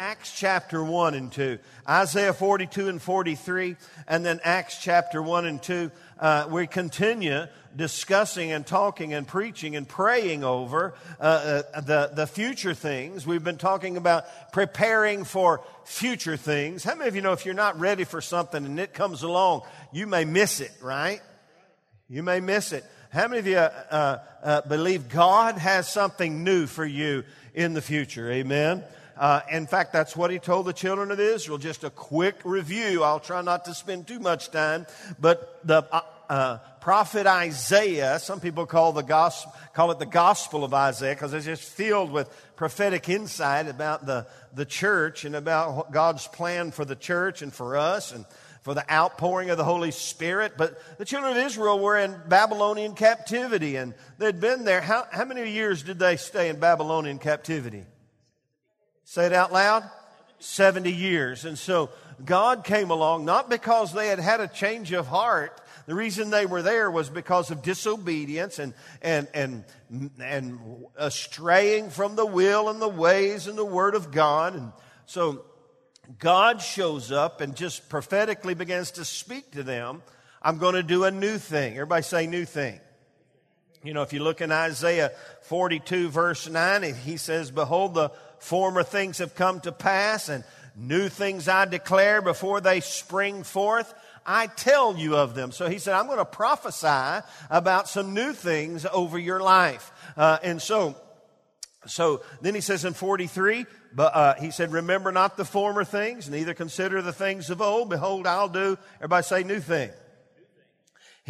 Acts chapter 1 and 2, Isaiah 42 and 43, and then Acts chapter 1 and 2. Uh, we continue discussing and talking and preaching and praying over uh, uh, the, the future things. We've been talking about preparing for future things. How many of you know if you're not ready for something and it comes along, you may miss it, right? You may miss it. How many of you uh, uh, believe God has something new for you in the future? Amen. Uh, in fact, that's what he told the children of Israel. Just a quick review. I'll try not to spend too much time, but the uh, uh, prophet Isaiah, some people call the gospel, call it the Gospel of Isaiah because it's just filled with prophetic insight about the the church and about God's plan for the church and for us and for the outpouring of the Holy Spirit. But the children of Israel were in Babylonian captivity and they'd been there. How, how many years did they stay in Babylonian captivity? Say it out loud. 70 years. And so God came along, not because they had had a change of heart. The reason they were there was because of disobedience and, and, and, and straying from the will and the ways and the word of God. And so God shows up and just prophetically begins to speak to them. I'm going to do a new thing. Everybody say new thing. You know, if you look in Isaiah 42 verse 9, he says, Behold, the former things have come to pass, and new things I declare before they spring forth. I tell you of them. So he said, I'm going to prophesy about some new things over your life. Uh, and so, so then he says in 43, but uh, he said, Remember not the former things, neither consider the things of old. Behold, I'll do, everybody say, new thing.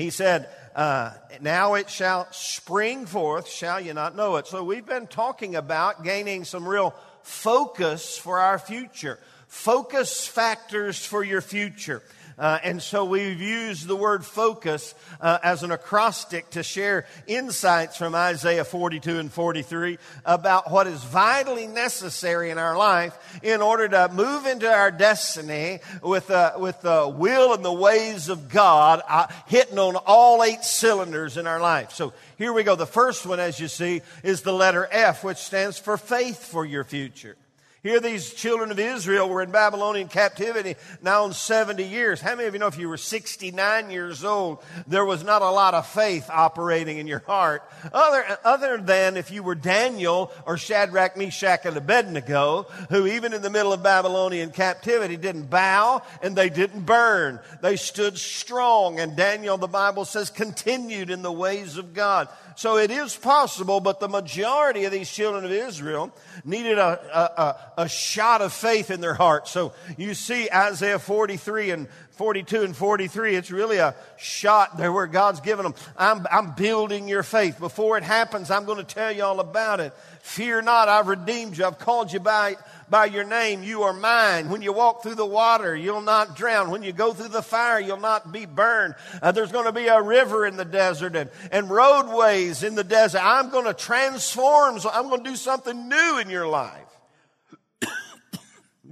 He said, uh, Now it shall spring forth, shall you not know it? So we've been talking about gaining some real focus for our future, focus factors for your future. Uh, and so we've used the word focus uh, as an acrostic to share insights from Isaiah 42 and 43 about what is vitally necessary in our life in order to move into our destiny with, uh, with the will and the ways of God uh, hitting on all eight cylinders in our life. So here we go. The first one, as you see, is the letter F, which stands for faith for your future. Here, these children of Israel were in Babylonian captivity now in 70 years. How many of you know if you were 69 years old, there was not a lot of faith operating in your heart? Other, other than if you were Daniel or Shadrach, Meshach, and Abednego, who even in the middle of Babylonian captivity didn't bow and they didn't burn. They stood strong. And Daniel, the Bible says, continued in the ways of God. So it is possible, but the majority of these children of Israel needed a, a, a, shot of faith in their heart. So you see Isaiah 43 and 42 and 43, it's really a shot there where God's given them. I'm, I'm building your faith. Before it happens, I'm going to tell you all about it. Fear not, I've redeemed you. I've called you by by your name, you are mine. When you walk through the water, you'll not drown. When you go through the fire, you'll not be burned. Uh, there's going to be a river in the desert and, and roadways in the desert. I'm going to transform. So I'm going to do something new in your life.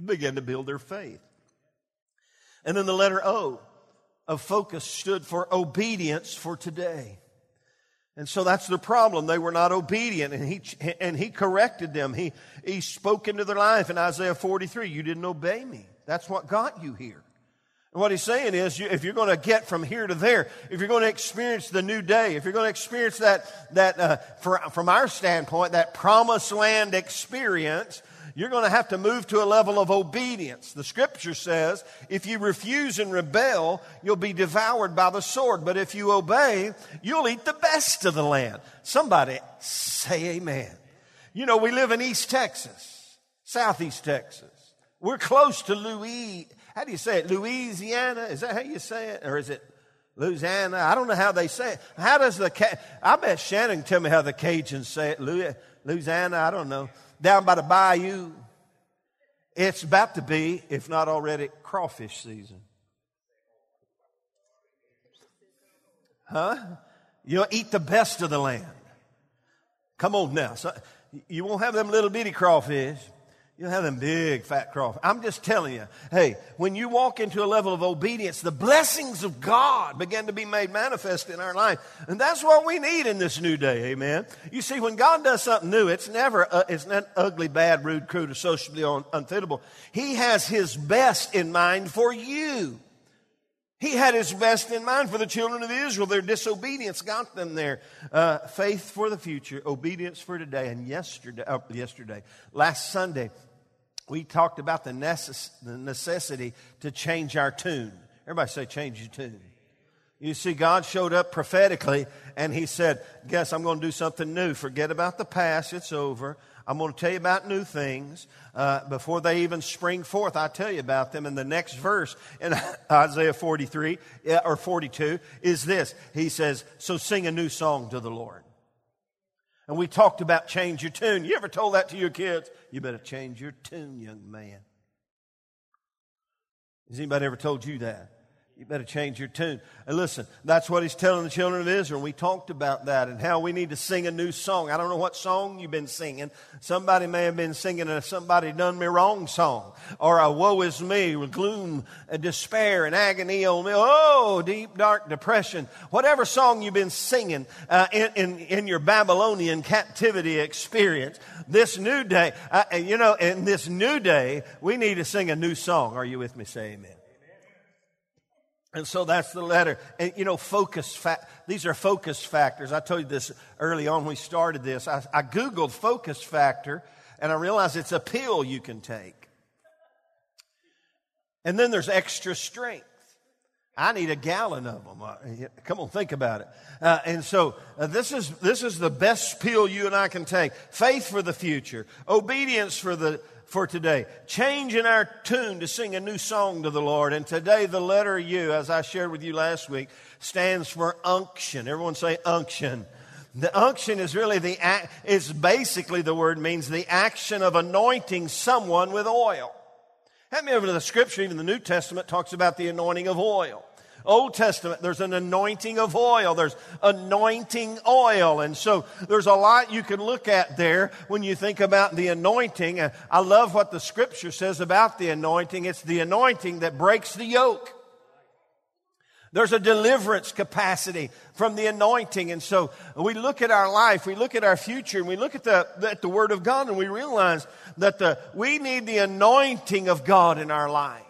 Begin to build their faith. And then the letter O of focus stood for obedience for today. And so that's the problem. They were not obedient and he, and he corrected them. He, he spoke into their life in Isaiah 43. You didn't obey me. That's what got you here. And what he's saying is, you, if you're going to get from here to there, if you're going to experience the new day, if you're going to experience that, that uh, for, from our standpoint, that promised land experience, you're going to have to move to a level of obedience. The scripture says, if you refuse and rebel, you'll be devoured by the sword. But if you obey, you'll eat the best of the land. Somebody say amen. You know, we live in East Texas, Southeast Texas. We're close to Louis. How do you say it? Louisiana? Is that how you say it? Or is it Louisiana? I don't know how they say it. How does the, I bet Shannon can tell me how the Cajuns say it. Louisiana? I don't know down by the bayou. It's about to be, if not already, crawfish season. Huh? You'll eat the best of the land. Come on now. So, you won't have them little bitty crawfish. You'll have them big fat crawfish. I'm just telling you, hey, when you walk into a level of obedience, the blessings of God begin to be made manifest in our life. And that's what we need in this new day, amen. You see, when God does something new, it's never, uh, it's not ugly, bad, rude, crude, or socially un- unfitable. He has His best in mind for you. He had his best in mind for the children of Israel. Their disobedience got them there. Uh, faith for the future, obedience for today. And yesterday, uh, yesterday, last Sunday, we talked about the, necess- the necessity to change our tune. Everybody say, change your tune. You see, God showed up prophetically and He said, Guess I'm going to do something new. Forget about the past, it's over. I'm going to tell you about new things. Uh, before they even spring forth, I tell you about them. And the next verse in Isaiah 43 or 42 is this He says, So sing a new song to the Lord. And we talked about change your tune. You ever told that to your kids? You better change your tune, young man. Has anybody ever told you that? You better change your tune. And listen, that's what he's telling the children of Israel. We talked about that and how we need to sing a new song. I don't know what song you've been singing. Somebody may have been singing a somebody done me wrong song or a woe is me with gloom and despair and agony on me. Oh, deep, dark depression. Whatever song you've been singing uh, in, in, in, your Babylonian captivity experience, this new day, uh, you know, in this new day, we need to sing a new song. Are you with me? Say amen. And so that's the letter. And you know, focus, fa- these are focus factors. I told you this early on we started this. I, I Googled focus factor and I realized it's a pill you can take. And then there's extra strength. I need a gallon of them. Uh, come on, think about it. Uh, and so uh, this is this is the best pill you and I can take. Faith for the future, obedience for the for today. Changing our tune to sing a new song to the Lord. And today, the letter U, as I shared with you last week, stands for unction. Everyone say unction. The unction is really the, it's basically the word means the action of anointing someone with oil. Have me over to the scripture, even the New Testament talks about the anointing of oil. Old Testament, there's an anointing of oil. There's anointing oil. And so there's a lot you can look at there when you think about the anointing. I love what the scripture says about the anointing. It's the anointing that breaks the yoke. There's a deliverance capacity from the anointing. And so we look at our life, we look at our future, and we look at the, at the Word of God, and we realize that the, we need the anointing of God in our life.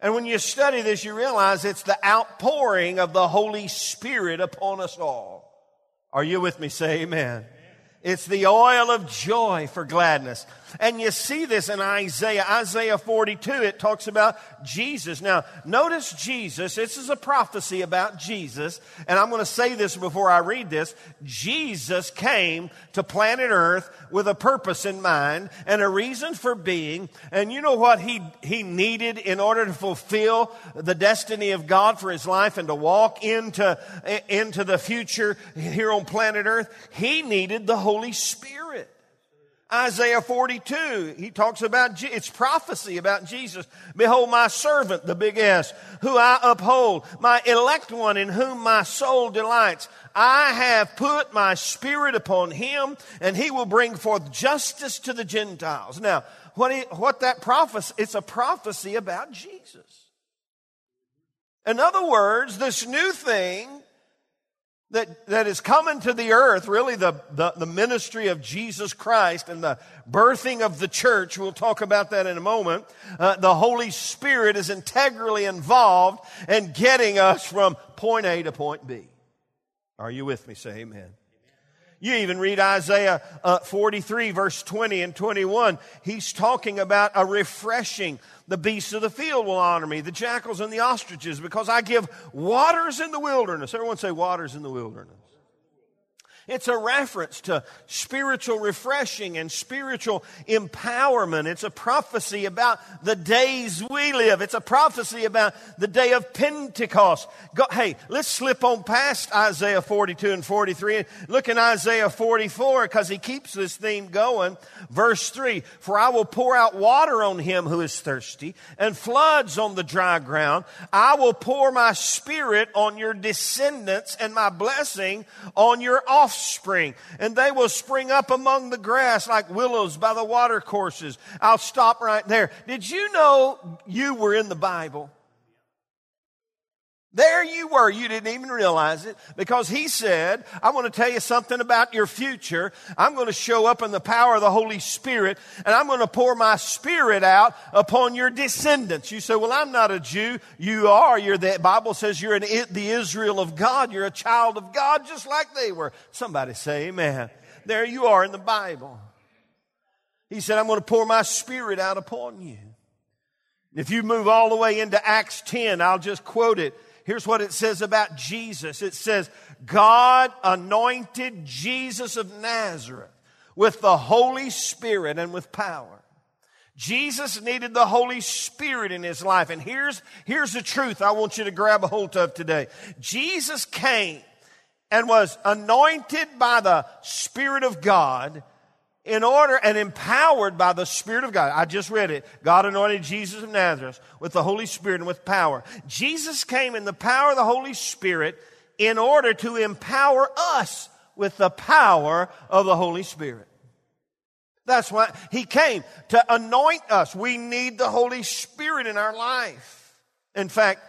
And when you study this, you realize it's the outpouring of the Holy Spirit upon us all. Are you with me? Say amen. It's the oil of joy for gladness. And you see this in Isaiah. Isaiah 42, it talks about Jesus. Now, notice Jesus. This is a prophecy about Jesus. And I'm going to say this before I read this. Jesus came to planet Earth with a purpose in mind and a reason for being. And you know what he, he needed in order to fulfill the destiny of God for his life and to walk into, into the future here on planet Earth? He needed the Holy Spirit. Isaiah 42, he talks about, it's prophecy about Jesus. Behold, my servant, the big S, who I uphold, my elect one in whom my soul delights. I have put my spirit upon him, and he will bring forth justice to the Gentiles. Now, what, he, what that prophecy, it's a prophecy about Jesus. In other words, this new thing that, that is coming to the earth, really the, the, the, ministry of Jesus Christ and the birthing of the church. We'll talk about that in a moment. Uh, the Holy Spirit is integrally involved in getting us from point A to point B. Are you with me? Say amen. You even read Isaiah uh, 43, verse 20 and 21. He's talking about a refreshing. The beasts of the field will honor me, the jackals and the ostriches, because I give waters in the wilderness. Everyone say waters in the wilderness. It's a reference to spiritual refreshing and spiritual empowerment. It's a prophecy about the days we live. It's a prophecy about the day of Pentecost. Go, hey, let's slip on past Isaiah 42 and 43 and look in Isaiah 44 because he keeps this theme going. Verse 3 For I will pour out water on him who is thirsty and floods on the dry ground. I will pour my spirit on your descendants and my blessing on your offspring offspring, and they will spring up among the grass like willows by the watercourses. I'll stop right there. Did you know you were in the Bible? There you were. You didn't even realize it because he said, I want to tell you something about your future. I'm going to show up in the power of the Holy Spirit and I'm going to pour my spirit out upon your descendants. You say, well, I'm not a Jew. You are. You're the Bible says you're an, the Israel of God. You're a child of God just like they were. Somebody say amen. There you are in the Bible. He said, I'm going to pour my spirit out upon you. If you move all the way into Acts 10, I'll just quote it. Here's what it says about Jesus it says, God anointed Jesus of Nazareth with the Holy Spirit and with power. Jesus needed the Holy Spirit in his life. And here's, here's the truth I want you to grab a hold of today. Jesus came and was anointed by the Spirit of God in order and empowered by the Spirit of God. I just read it. God anointed Jesus of Nazareth with the Holy Spirit and with power. Jesus came in the power of the Holy Spirit in order to empower us with the power of the Holy Spirit. That's why he came to anoint us. We need the Holy Spirit in our life. In fact,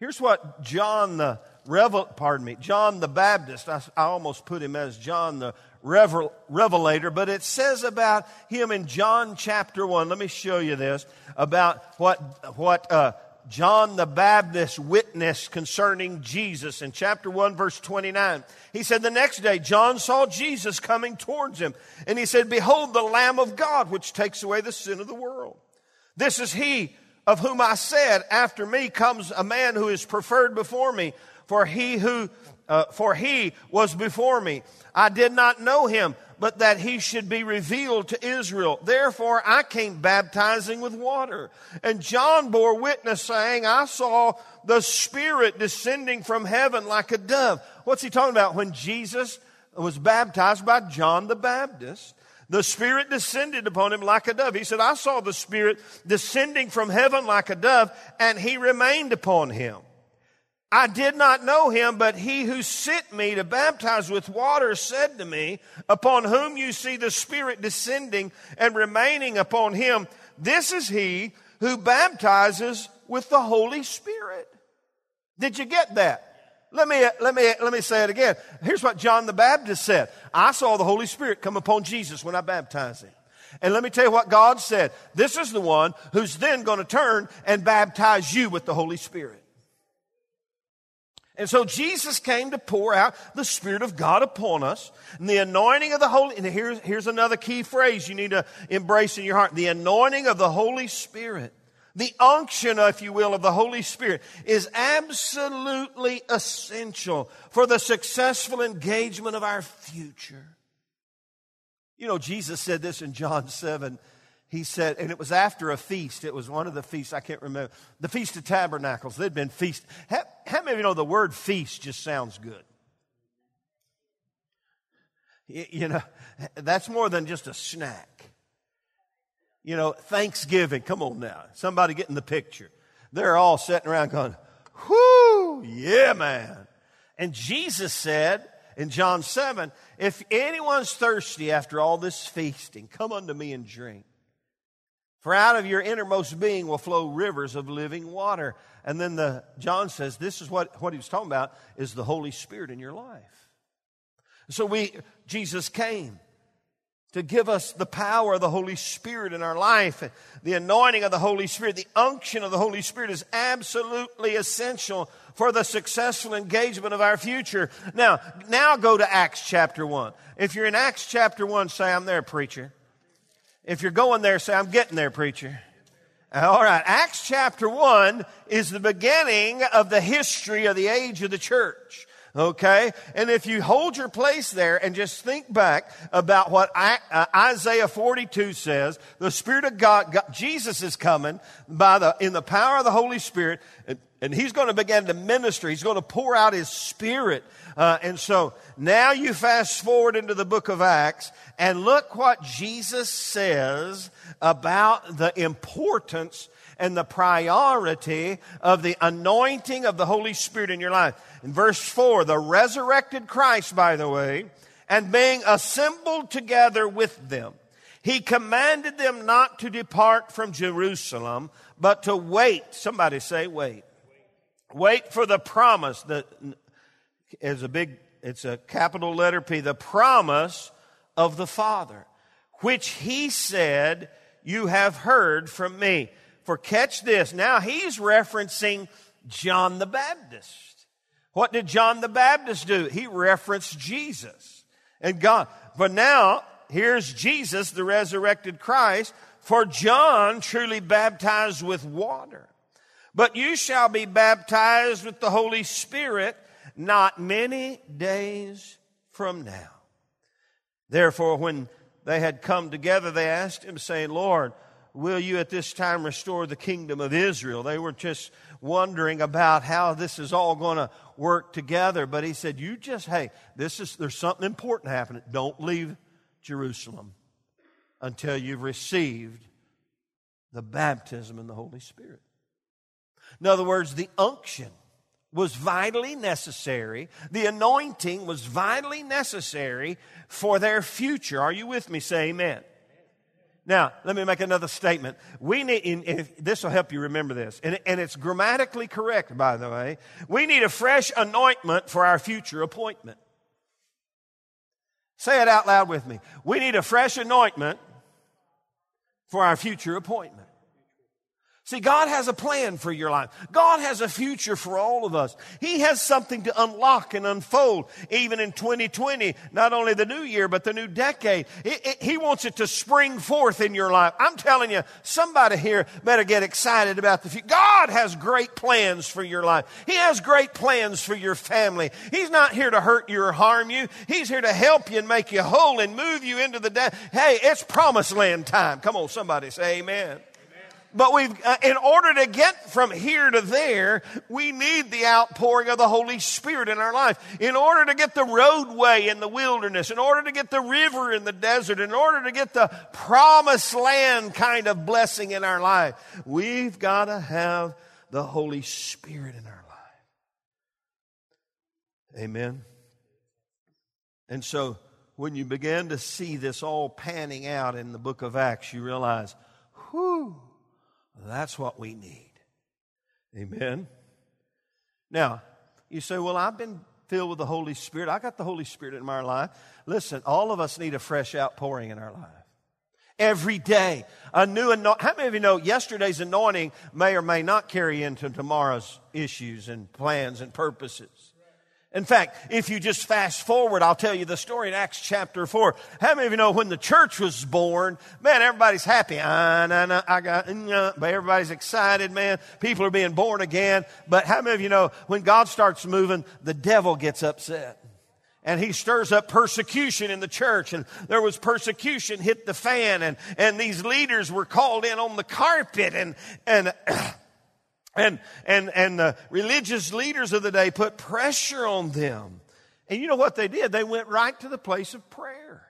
here's what John the Revel, pardon me, John the Baptist, I, I almost put him as John the revel, revelator, but it says about him in John chapter 1. Let me show you this about what, what uh, John the Baptist witnessed concerning Jesus in chapter 1, verse 29. He said, The next day, John saw Jesus coming towards him, and he said, Behold, the Lamb of God, which takes away the sin of the world. This is he of whom I said, After me comes a man who is preferred before me, for he who uh, for he was before me. I did not know him, but that he should be revealed to Israel. Therefore I came baptizing with water. And John bore witness saying, I saw the Spirit descending from heaven like a dove. What's he talking about? When Jesus was baptized by John the Baptist, the Spirit descended upon him like a dove. He said, I saw the Spirit descending from heaven like a dove, and he remained upon him. I did not know him, but he who sent me to baptize with water said to me, Upon whom you see the Spirit descending and remaining upon him, this is he who baptizes with the Holy Spirit. Did you get that? Let me, let me, let me say it again. Here's what John the Baptist said. I saw the Holy Spirit come upon Jesus when I baptized him. And let me tell you what God said. This is the one who's then going to turn and baptize you with the Holy Spirit. And so Jesus came to pour out the Spirit of God upon us. And the anointing of the Holy, and here's, here's another key phrase you need to embrace in your heart. The anointing of the Holy Spirit, the unction, if you will, of the Holy Spirit is absolutely essential for the successful engagement of our future. You know, Jesus said this in John 7 he said, and it was after a feast. It was one of the feasts, I can't remember. The Feast of Tabernacles. They'd been feast. How, how many of you know the word feast just sounds good? You know, that's more than just a snack. You know, Thanksgiving, come on now. Somebody getting the picture. They're all sitting around going, whoo, yeah, man. And Jesus said in John 7, if anyone's thirsty after all this feasting, come unto me and drink. For out of your innermost being will flow rivers of living water. And then the John says this is what, what he was talking about is the Holy Spirit in your life. So we Jesus came to give us the power of the Holy Spirit in our life. The anointing of the Holy Spirit, the unction of the Holy Spirit is absolutely essential for the successful engagement of our future. Now, now go to Acts chapter 1. If you're in Acts chapter 1, say, I'm there, preacher. If you're going there, say, I'm getting there, preacher. Uh, all right. Acts chapter 1 is the beginning of the history of the age of the church. Okay? And if you hold your place there and just think back about what uh, Isaiah 42 says, the Spirit of God, God Jesus is coming by the, in the power of the Holy Spirit, and, and He's going to begin to minister. He's going to pour out His Spirit. Uh, and so now you fast forward into the book of Acts and look what Jesus says about the importance and the priority of the anointing of the Holy Spirit in your life. In verse 4, the resurrected Christ, by the way, and being assembled together with them, he commanded them not to depart from Jerusalem, but to wait. Somebody say, wait. Wait for the promise that is a big, it's a capital letter P, the promise of the Father, which he said, You have heard from me. For catch this, now he's referencing John the Baptist. What did John the Baptist do? He referenced Jesus and God. But now, here's Jesus, the resurrected Christ. For John truly baptized with water. But you shall be baptized with the Holy Spirit not many days from now. Therefore, when they had come together, they asked him, saying, Lord, will you at this time restore the kingdom of Israel? They were just wondering about how this is all going to work together. But he said, You just, hey, this is, there's something important happening. Don't leave Jerusalem until you've received the baptism in the Holy Spirit. In other words, the unction was vitally necessary. The anointing was vitally necessary for their future. Are you with me? Say amen. Now, let me make another statement. We need, this will help you remember this, and, and it's grammatically correct, by the way. We need a fresh anointment for our future appointment. Say it out loud with me. We need a fresh anointment for our future appointment. See, God has a plan for your life. God has a future for all of us. He has something to unlock and unfold, even in 2020, not only the new year, but the new decade. It, it, he wants it to spring forth in your life. I'm telling you, somebody here better get excited about the future. God has great plans for your life. He has great plans for your family. He's not here to hurt you or harm you. He's here to help you and make you whole and move you into the day. Hey, it's promised land time. Come on, somebody say amen. But we've, uh, in order to get from here to there, we need the outpouring of the Holy Spirit in our life. In order to get the roadway in the wilderness, in order to get the river in the desert, in order to get the promised land kind of blessing in our life, we've got to have the Holy Spirit in our life. Amen. And so, when you begin to see this all panning out in the book of Acts, you realize, whew, that's what we need. Amen. Now, you say, Well, I've been filled with the Holy Spirit. I got the Holy Spirit in my life. Listen, all of us need a fresh outpouring in our life. Every day, a new anointing. How many of you know yesterday's anointing may or may not carry into tomorrow's issues and plans and purposes? In fact, if you just fast forward, I'll tell you the story in Acts chapter 4. How many of you know when the church was born, man, everybody's happy. Ah, nah, nah, I got, nah, but everybody's excited, man. People are being born again. But how many of you know when God starts moving, the devil gets upset? and he stirs up persecution in the church and there was persecution hit the fan and, and these leaders were called in on the carpet and, and And, and, and the religious leaders of the day put pressure on them. And you know what they did? They went right to the place of prayer.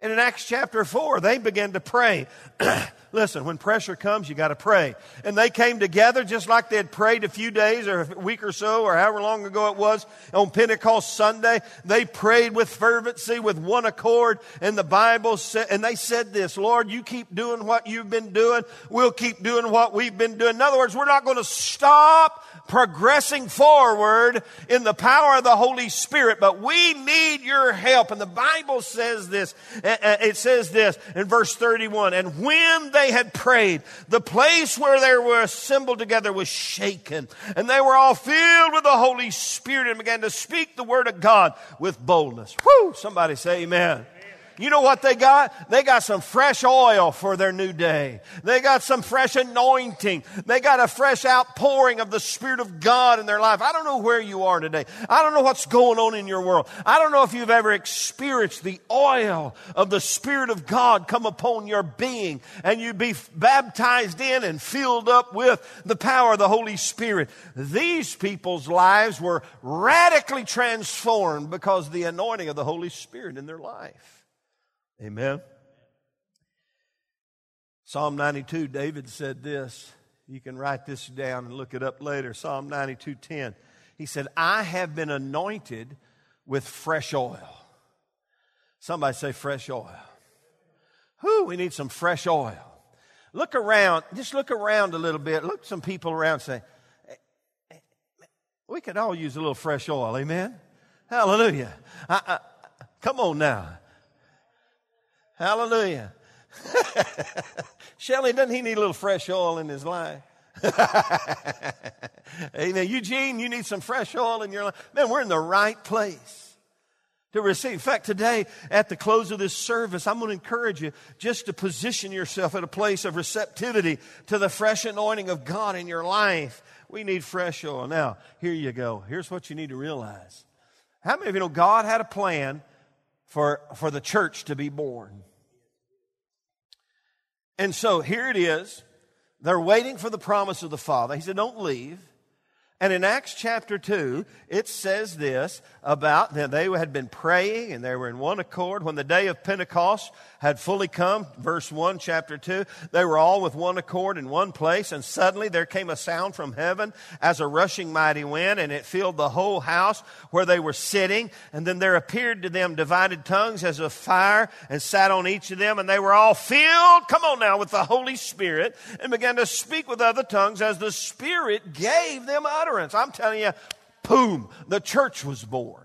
And in Acts chapter 4, they began to pray. Listen, when pressure comes, you got to pray. And they came together just like they had prayed a few days or a week or so or however long ago it was on Pentecost Sunday. They prayed with fervency, with one accord. And the Bible said, and they said this, Lord, you keep doing what you've been doing. We'll keep doing what we've been doing. In other words, we're not going to stop progressing forward in the power of the Holy Spirit, but we need your help. And the Bible says this, uh, uh, it says this in verse 31, and when they had prayed, the place where they were assembled together was shaken, and they were all filled with the Holy Spirit and began to speak the word of God with boldness. Whoo! Somebody say amen. You know what they got? They got some fresh oil for their new day. They got some fresh anointing. They got a fresh outpouring of the Spirit of God in their life. I don't know where you are today. I don't know what's going on in your world. I don't know if you've ever experienced the oil of the Spirit of God come upon your being and you be baptized in and filled up with the power of the Holy Spirit. These people's lives were radically transformed because of the anointing of the Holy Spirit in their life. Amen. Psalm 92, David said this. You can write this down and look it up later. Psalm 92:10. He said, "I have been anointed with fresh oil." Somebody say fresh oil. Whew, we need some fresh oil. Look around, just look around a little bit. Look some people around say, we could all use a little fresh oil, amen? Hallelujah. I, I, come on now. Hallelujah. Shelly, doesn't he need a little fresh oil in his life? Amen. Eugene, you need some fresh oil in your life. Man, we're in the right place to receive. In fact, today at the close of this service, I'm going to encourage you just to position yourself at a place of receptivity to the fresh anointing of God in your life. We need fresh oil. Now, here you go. Here's what you need to realize. How many of you know God had a plan for, for the church to be born? And so here it is. They're waiting for the promise of the Father. He said, Don't leave. And in Acts chapter 2, it says this about that they had been praying and they were in one accord. When the day of Pentecost had fully come, verse 1, chapter 2, they were all with one accord in one place. And suddenly there came a sound from heaven as a rushing mighty wind, and it filled the whole house where they were sitting. And then there appeared to them divided tongues as of fire and sat on each of them. And they were all filled, come on now, with the Holy Spirit and began to speak with other tongues as the Spirit gave them utterance utterance. I'm telling you, boom, the church was born.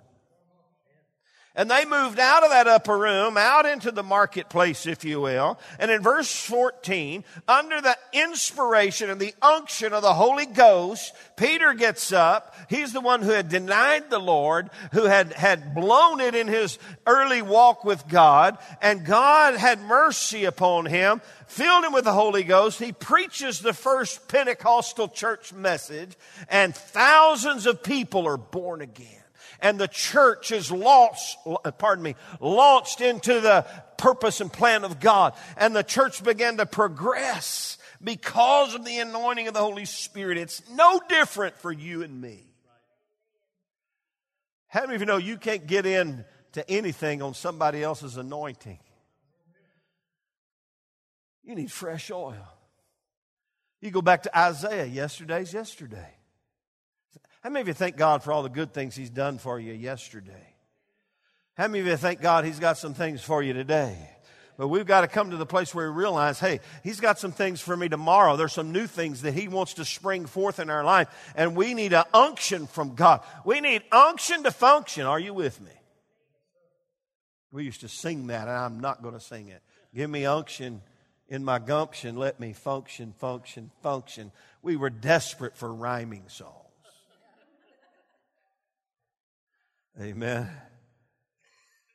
And they moved out of that upper room, out into the marketplace, if you will. And in verse 14, under the inspiration and the unction of the Holy Ghost, Peter gets up. He's the one who had denied the Lord, who had, had blown it in his early walk with God. And God had mercy upon him, filled him with the Holy Ghost. He preaches the first Pentecostal church message, and thousands of people are born again and the church is launched, pardon me, launched into the purpose and plan of God. And the church began to progress because of the anointing of the Holy Spirit. It's no different for you and me. How many of you know you can't get in to anything on somebody else's anointing? You need fresh oil. You go back to Isaiah, yesterday's yesterday. How many of you thank God for all the good things He's done for you yesterday? How many of you thank God He's got some things for you today? But we've got to come to the place where we realize, hey, He's got some things for me tomorrow. There's some new things that He wants to spring forth in our life. And we need an unction from God. We need unction to function. Are you with me? We used to sing that, and I'm not going to sing it. Give me unction in my gumption. Let me function, function, function. We were desperate for rhyming songs. Amen.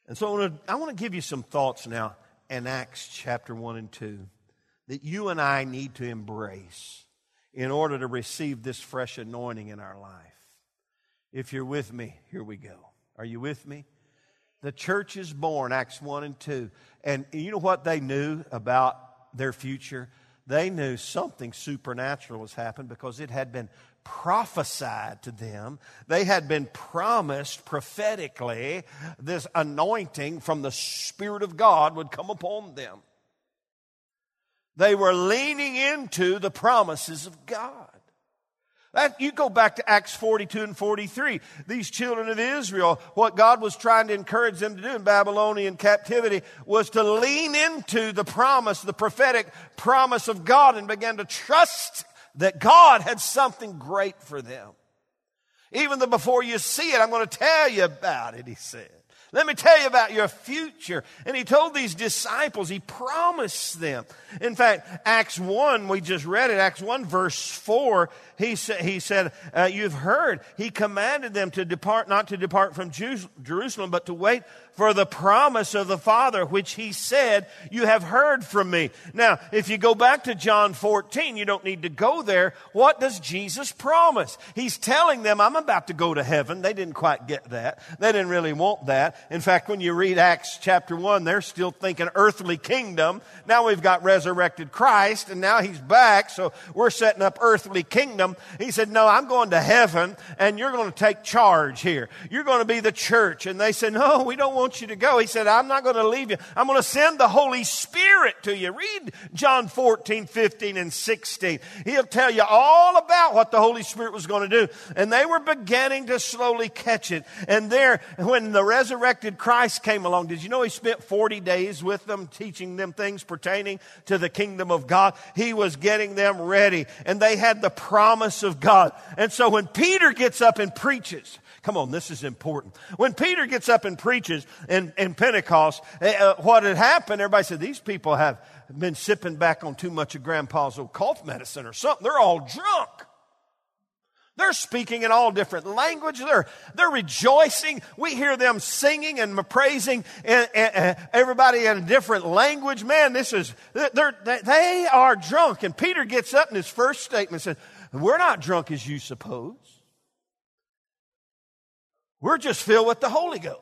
And so I want, to, I want to give you some thoughts now in Acts chapter 1 and 2 that you and I need to embrace in order to receive this fresh anointing in our life. If you're with me, here we go. Are you with me? The church is born, Acts 1 and 2. And you know what they knew about their future? They knew something supernatural has happened because it had been prophesied to them. They had been promised prophetically this anointing from the Spirit of God would come upon them. They were leaning into the promises of God. That, you go back to Acts 42 and 43. These children of Israel, what God was trying to encourage them to do in Babylonian captivity was to lean into the promise, the prophetic promise of God and begin to trust that God had something great for them. Even though before you see it, I'm going to tell you about it, he said. Let me tell you about your future. And he told these disciples, he promised them. In fact, Acts 1, we just read it, Acts 1, verse 4, he, sa- he said, uh, You've heard. He commanded them to depart, not to depart from Jerusalem, but to wait for the promise of the Father, which he said, You have heard from me. Now, if you go back to John 14, you don't need to go there. What does Jesus promise? He's telling them, I'm about to go to heaven. They didn't quite get that. They didn't really want that. In fact, when you read Acts chapter 1, they're still thinking earthly kingdom. Now we've got resurrected Christ, and now he's back, so we're setting up earthly kingdom. He said, No, I'm going to heaven, and you're going to take charge here. You're going to be the church. And they said, No, we don't want you to go. He said, I'm not going to leave you. I'm going to send the Holy Spirit to you. Read John 14, 15, and 16. He'll tell you all about what the Holy Spirit was going to do. And they were beginning to slowly catch it. And there, when the resurrected Christ came along, did you know he spent 40 days with them, teaching them things pertaining to the kingdom of God? He was getting them ready, and they had the promise of God. And so when Peter gets up and preaches, Come on, this is important. When Peter gets up and preaches in, in Pentecost, uh, what had happened, everybody said, These people have been sipping back on too much of grandpa's old cough medicine or something. They're all drunk. They're speaking in all different languages. They're, they're rejoicing. We hear them singing and praising and, and, and everybody in a different language. Man, this is, they're, they are drunk. And Peter gets up in his first statement and says, We're not drunk as you suppose. We're just filled with the Holy Ghost.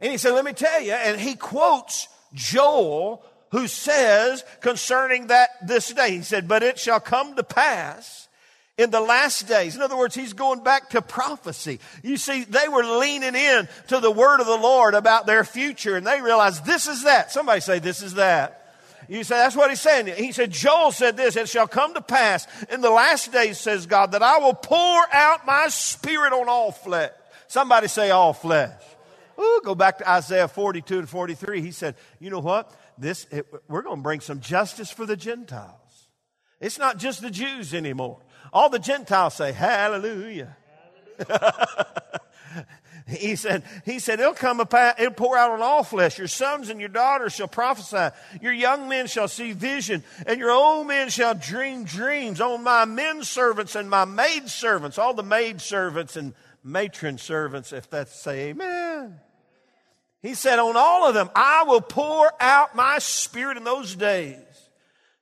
And he said, Let me tell you. And he quotes Joel, who says concerning that this day, he said, But it shall come to pass in the last days. In other words, he's going back to prophecy. You see, they were leaning in to the word of the Lord about their future, and they realized this is that. Somebody say, This is that. You say, that's what he's saying. He said, Joel said this, it shall come to pass in the last days, says God, that I will pour out my spirit on all flesh. Somebody say all flesh. Ooh, go back to Isaiah 42 and 43. He said, you know what? This, it, we're going to bring some justice for the Gentiles. It's not just the Jews anymore. All the Gentiles say, hallelujah. hallelujah. He said, he said, it'll come upon, it'll pour out on all flesh. Your sons and your daughters shall prophesy. Your young men shall see vision and your old men shall dream dreams on my men servants and my maid servants, all the maid servants and matron servants, if that's say amen. He said, on all of them, I will pour out my spirit in those days.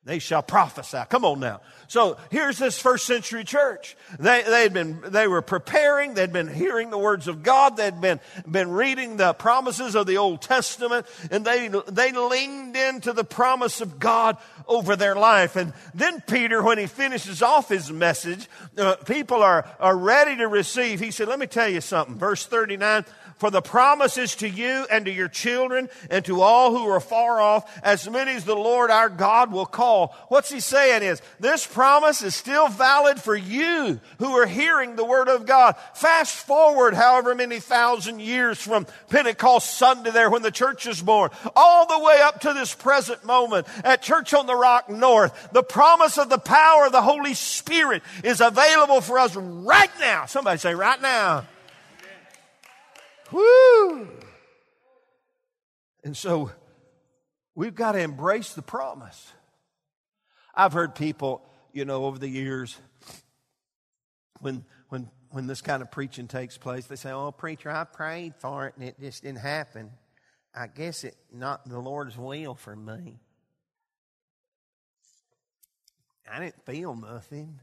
They shall prophesy. Come on now. So here's this first century church. They, they had been, they were preparing. They'd been hearing the words of God. They'd been, been reading the promises of the Old Testament and they, they leaned into the promise of God over their life. And then Peter, when he finishes off his message, uh, people are, are ready to receive. He said, let me tell you something. Verse 39, for the promise is to you and to your children and to all who are far off, as many as the Lord our God will call. What's he saying is, this promise is still valid for you who are hearing the word of God. Fast forward however many thousand years from Pentecost Sunday there when the church is born, all the way up to this present moment at Church on the Rock North. The promise of the power of the Holy Spirit is available for us right now. Somebody say right now. Woo! And so we've got to embrace the promise. I've heard people, you know, over the years, when when when this kind of preaching takes place, they say, "Oh, preacher, I prayed for it and it just didn't happen. I guess it not the Lord's will for me. I didn't feel nothing."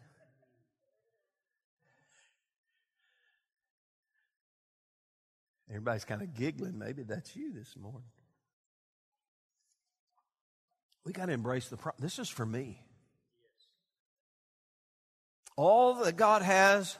Everybody's kind of giggling. Maybe that's you this morning. We got to embrace the problem. This is for me. All that God has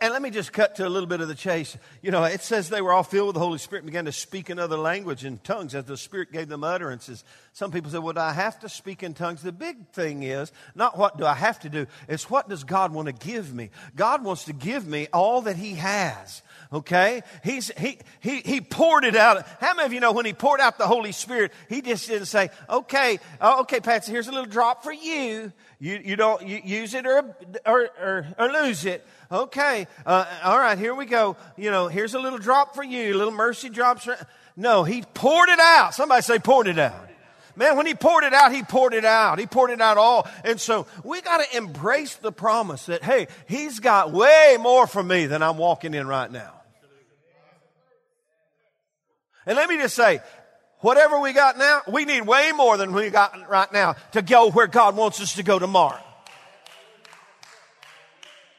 and let me just cut to a little bit of the chase. You know, it says they were all filled with the Holy Spirit and began to speak in other language and tongues as the Spirit gave them utterances. Some people say, well, do I have to speak in tongues? The big thing is not what do I have to do, it's what does God want to give me? God wants to give me all that He has. Okay? He's, he, he, he poured it out. How many of you know when He poured out the Holy Spirit, He just didn't say, okay, oh, okay, Patsy, here's a little drop for you. You, you don't you use it or, or, or, or lose it. Okay, uh, all right, here we go. You know, here's a little drop for you, little mercy drops. For... No, he poured it out. Somebody say, poured it out. Man, when he poured it out, he poured it out. He poured it out all. And so we got to embrace the promise that, hey, he's got way more for me than I'm walking in right now. And let me just say, whatever we got now, we need way more than we got right now to go where God wants us to go tomorrow.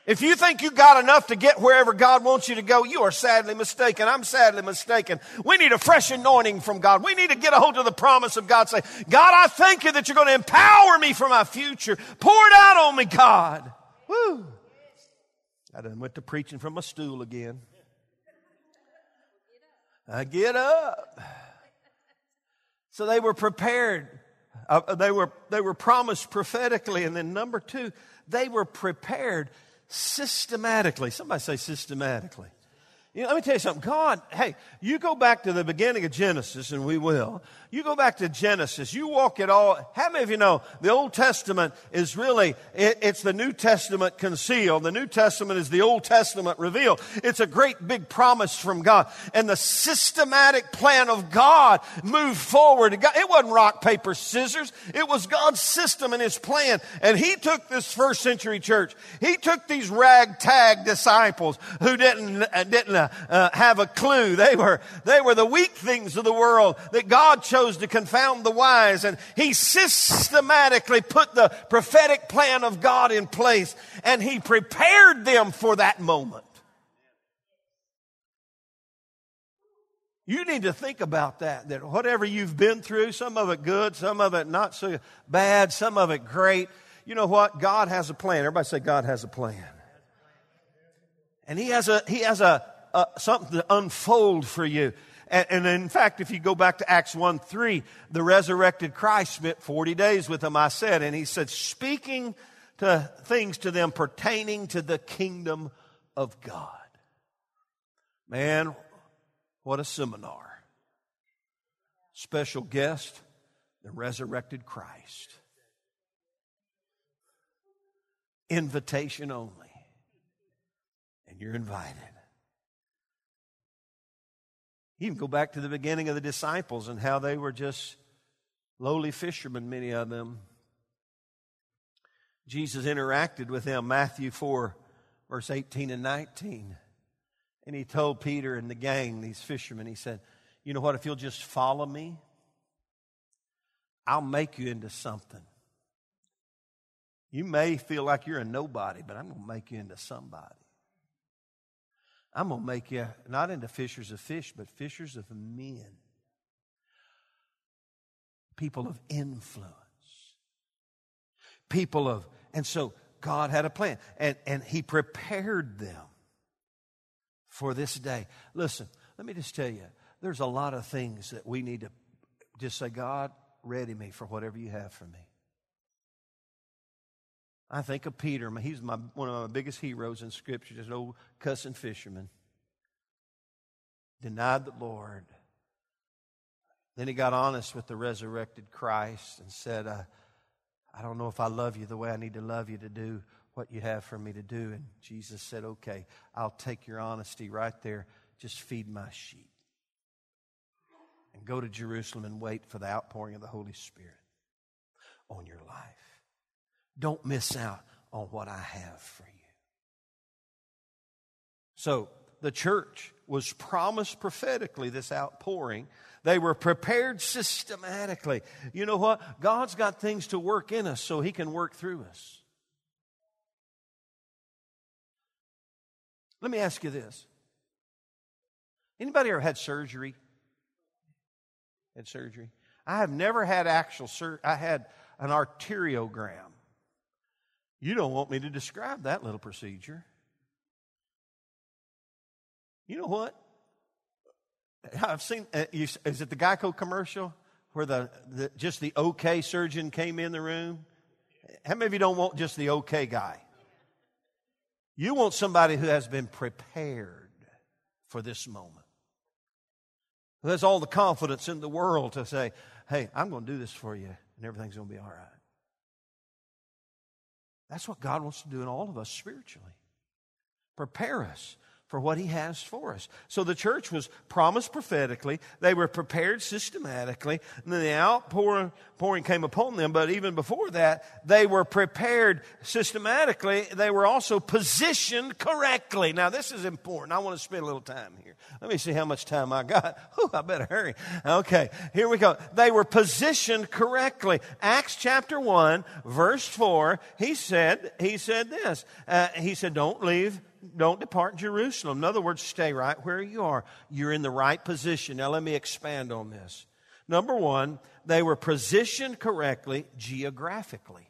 If you think you got enough to get wherever God wants you to go, you are sadly mistaken. I'm sadly mistaken. We need a fresh anointing from God. We need to get a hold of the promise of God. Say, God, I thank you that you're going to empower me for my future. Pour it out on me, God. Woo. I done went to preaching from a stool again. I get up. So they were prepared. Uh, they were they were promised prophetically, and then number two, they were prepared systematically. Somebody say systematically. You know, let me tell you something. God, hey, you go back to the beginning of Genesis, and we will. You go back to Genesis, you walk it all. How many of you know the Old Testament is really, it, it's the New Testament concealed. The New Testament is the Old Testament revealed. It's a great big promise from God. And the systematic plan of God moved forward. It wasn't rock, paper, scissors. It was God's system and His plan. And He took this first century church. He took these ragtag disciples who didn't, uh, didn't uh, uh, have a clue. They were, they were the weak things of the world that God chose chose to confound the wise. And he systematically put the prophetic plan of God in place and he prepared them for that moment. You need to think about that, that whatever you've been through, some of it good, some of it not so bad, some of it great. You know what? God has a plan. Everybody say God has a plan. And he has a, he has a, a something to unfold for you. And, in fact, if you go back to Acts 1 3, the resurrected Christ spent 40 days with them, I said, and he said, speaking to things to them pertaining to the kingdom of God. Man, what a seminar. Special guest, the resurrected Christ. Invitation only. And you're invited. You can go back to the beginning of the disciples and how they were just lowly fishermen, many of them. Jesus interacted with them, Matthew 4, verse 18 and 19. And he told Peter and the gang, these fishermen, he said, You know what? If you'll just follow me, I'll make you into something. You may feel like you're a nobody, but I'm going to make you into somebody. I'm going to make you not into fishers of fish, but fishers of men. People of influence. People of, and so God had a plan. And, and He prepared them for this day. Listen, let me just tell you, there's a lot of things that we need to just say, God, ready me for whatever you have for me. I think of Peter. He's my, one of my biggest heroes in Scripture, just an old cussing fisherman. Denied the Lord. Then he got honest with the resurrected Christ and said, uh, I don't know if I love you the way I need to love you to do what you have for me to do. And Jesus said, Okay, I'll take your honesty right there. Just feed my sheep. And go to Jerusalem and wait for the outpouring of the Holy Spirit on your life. Don't miss out on what I have for you. So, the church was promised prophetically this outpouring. They were prepared systematically. You know what? God's got things to work in us so He can work through us. Let me ask you this. Anybody ever had surgery? Had surgery? I have never had actual surgery. I had an arteriogram. You don't want me to describe that little procedure. You know what? I've seen, uh, you, is it the Geico commercial where the, the, just the okay surgeon came in the room? How many of you don't want just the okay guy? You want somebody who has been prepared for this moment, who has all the confidence in the world to say, hey, I'm going to do this for you, and everything's going to be all right. That's what God wants to do in all of us spiritually. Prepare us for what he has for us. So the church was promised prophetically. They were prepared systematically. And then the outpouring pouring came upon them. But even before that, they were prepared systematically. They were also positioned correctly. Now, this is important. I want to spend a little time here. Let me see how much time I got. Whew, I better hurry. Okay, here we go. They were positioned correctly. Acts chapter 1, verse 4, he said, he said this. Uh, he said, don't leave don't depart Jerusalem. In other words, stay right where you are. You're in the right position. Now, let me expand on this. Number one, they were positioned correctly geographically.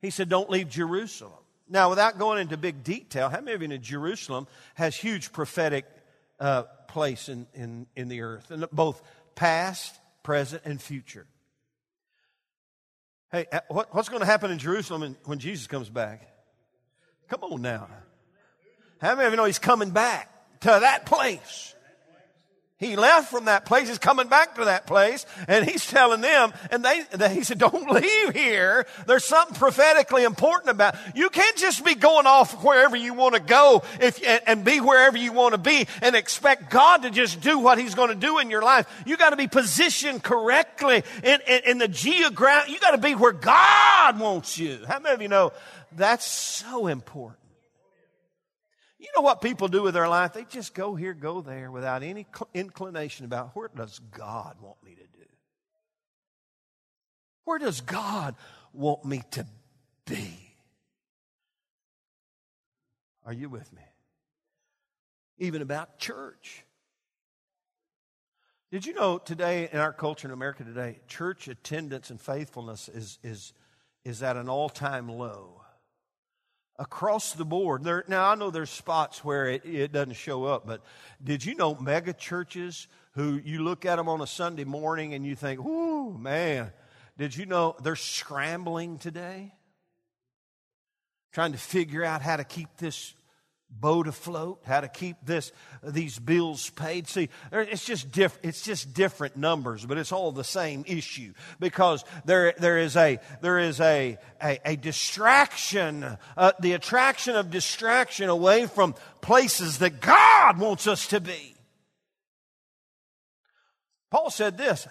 He said, Don't leave Jerusalem. Now, without going into big detail, how many of you know Jerusalem has huge prophetic uh, place in, in, in the earth, in both past, present, and future? Hey, uh, what, what's going to happen in Jerusalem when Jesus comes back? Come on now. How many of you know he's coming back to that place? He left from that place. He's coming back to that place, and he's telling them, and they, they, he said, "Don't leave here. There's something prophetically important about. You can't just be going off wherever you want to go, if and, and be wherever you want to be, and expect God to just do what He's going to do in your life. You got to be positioned correctly in, in, in the geographic. You got to be where God wants you. How many of you know that's so important. You know what people do with their life? They just go here, go there without any inclination about where does God want me to do? Where does God want me to be? Are you with me? Even about church. Did you know today in our culture in America today, church attendance and faithfulness is, is, is at an all time low? Across the board. There, now, I know there's spots where it, it doesn't show up, but did you know mega churches who you look at them on a Sunday morning and you think, "Ooh, man, did you know they're scrambling today? Trying to figure out how to keep this boat afloat, how to keep this these bills paid. See, it's just diff, it's just different numbers, but it's all the same issue because there there is a there is a a, a distraction, uh, the attraction of distraction away from places that God wants us to be. Paul said this.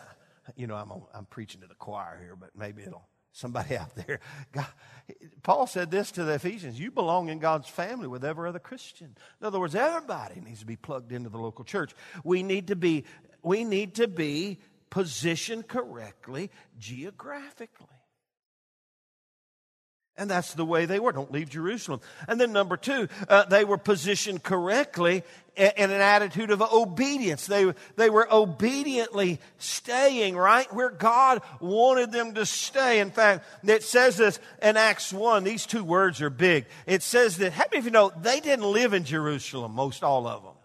You know, I'm I'm preaching to the choir here, but maybe it'll somebody out there. God, Paul said this to the Ephesians you belong in God's family with every other Christian. In other words, everybody needs to be plugged into the local church. We need to be, we need to be positioned correctly geographically. And that's the way they were. Don't leave Jerusalem. And then number two, uh, they were positioned correctly in an attitude of obedience. They, they were obediently staying right where God wanted them to stay. In fact, it says this in Acts 1. These two words are big. It says that, how many of you know they didn't live in Jerusalem, most all of them?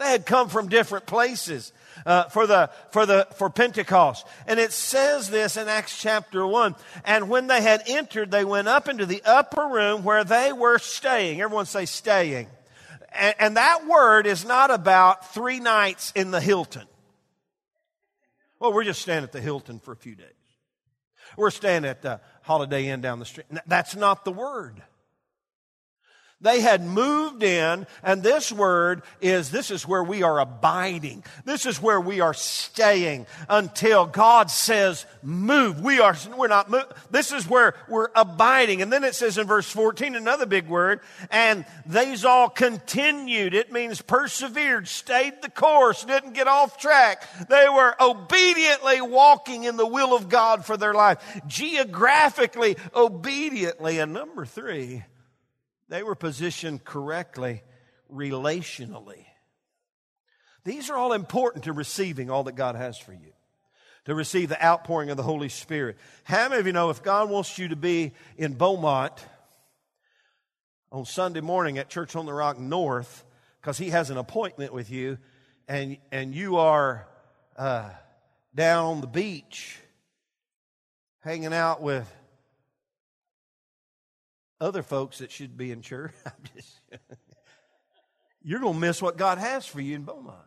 They had come from different places uh, for the for the for Pentecost, and it says this in Acts chapter one. And when they had entered, they went up into the upper room where they were staying. Everyone say staying, and, and that word is not about three nights in the Hilton. Well, we're just staying at the Hilton for a few days. We're staying at the Holiday Inn down the street. That's not the word. They had moved in, and this word is this is where we are abiding. This is where we are staying until God says move. We are, we're not move. This is where we're abiding. And then it says in verse 14, another big word, and these all continued. It means persevered, stayed the course, didn't get off track. They were obediently walking in the will of God for their life, geographically, obediently. And number three, they were positioned correctly relationally. These are all important to receiving all that God has for you, to receive the outpouring of the Holy Spirit. How many of you know if God wants you to be in Beaumont on Sunday morning at Church on the Rock North, because He has an appointment with you, and, and you are uh, down on the beach hanging out with other folks that should be in church. you're going to miss what God has for you in Beaumont.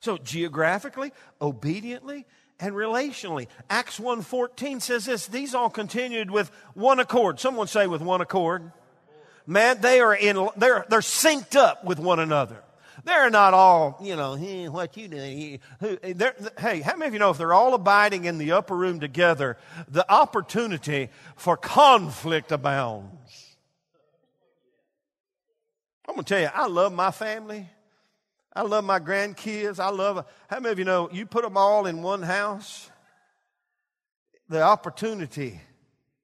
So geographically, obediently, and relationally. Acts 1:14 says this, these all continued with one accord. Someone say with one accord. man, they are in, they're, they're synced up with one another. They're not all, you know, hey, what you doing? Hey, how many of you know if they're all abiding in the upper room together, the opportunity for conflict abounds? I'm going to tell you, I love my family. I love my grandkids. I love, how many of you know, you put them all in one house, the opportunity,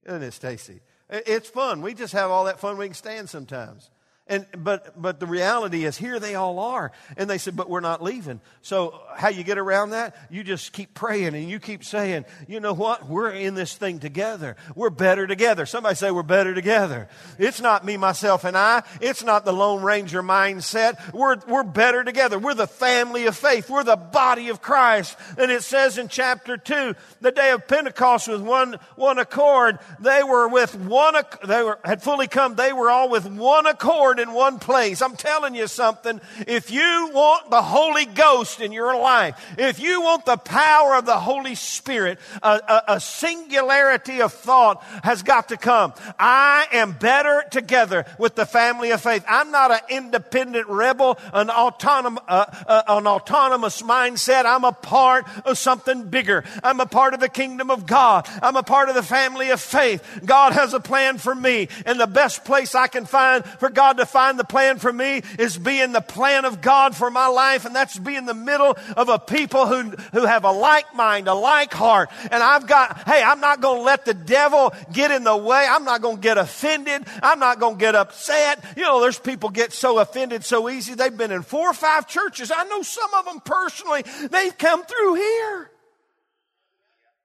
isn't it, Stacy? It's fun. We just have all that fun we can stand sometimes. And, but, but the reality is here they all are. And they said, but we're not leaving. So how you get around that? You just keep praying and you keep saying, you know what? We're in this thing together. We're better together. Somebody say we're better together. It's not me, myself, and I. It's not the Lone Ranger mindset. We're, we're better together. We're the family of faith. We're the body of Christ. And it says in chapter two, the day of Pentecost with one, one accord, they were with one, they were, had fully come. They were all with one accord gathered in one place. I'm telling you something. If you want the Holy Ghost in your life, if you want the power of the Holy Spirit, a, a, a singularity of thought has got to come. I am better together with the family of faith. I'm not an independent rebel, an, autonom, uh, uh, an autonomous mindset. I'm a part of something bigger. I'm a part of the kingdom of God. I'm a part of the family of faith. God has a plan for me, and the best place I can find for God to find the plan for me is being the plan of God for my life, and that's be in the middle of a people who, who have a like mind, a like heart. And I've got, hey, I'm not going to let the devil get in the way. I'm not going to get offended. I'm not going to get upset. You know, there's people get so offended so easy. They've been in four or five churches. I know some of them personally. They've come through here.